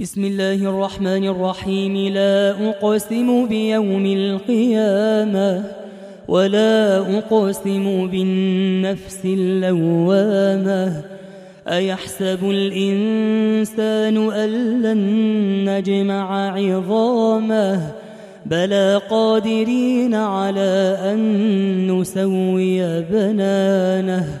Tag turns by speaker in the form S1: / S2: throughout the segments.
S1: بسم الله الرحمن الرحيم. لا أقسم بيوم القيامة ولا أقسم بالنفس اللوامة. أيحسب الإنسان أن لن نجمع عظامه؟ بلى قادرين على أن نسوي بنانه.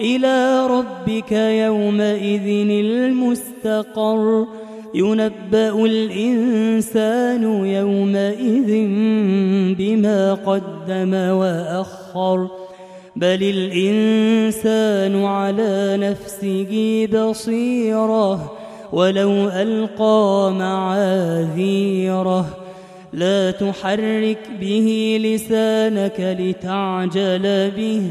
S1: إلى ربك يومئذ المستقر. ينبأ الإنسان يومئذ بما قدم وأخر. بل الإنسان على نفسه بصيرة ولو ألقى معاذيره. لا تحرك به لسانك لتعجل به.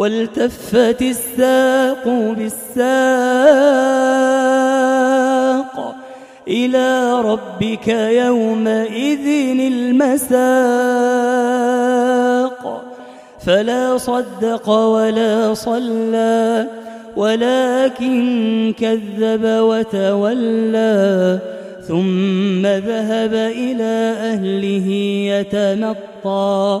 S1: والتفت الساق بالساق إلى ربك يومئذ المساق. فلا صدق ولا صلى ولكن كذب وتولى ثم ذهب إلى أهله يتمطى.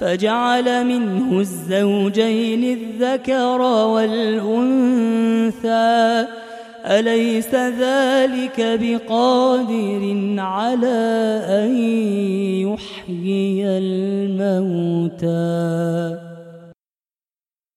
S1: فجعل منه الزوجين الذكر والأنثى. أليس ذلك بقادر على أن يحيي الموتى؟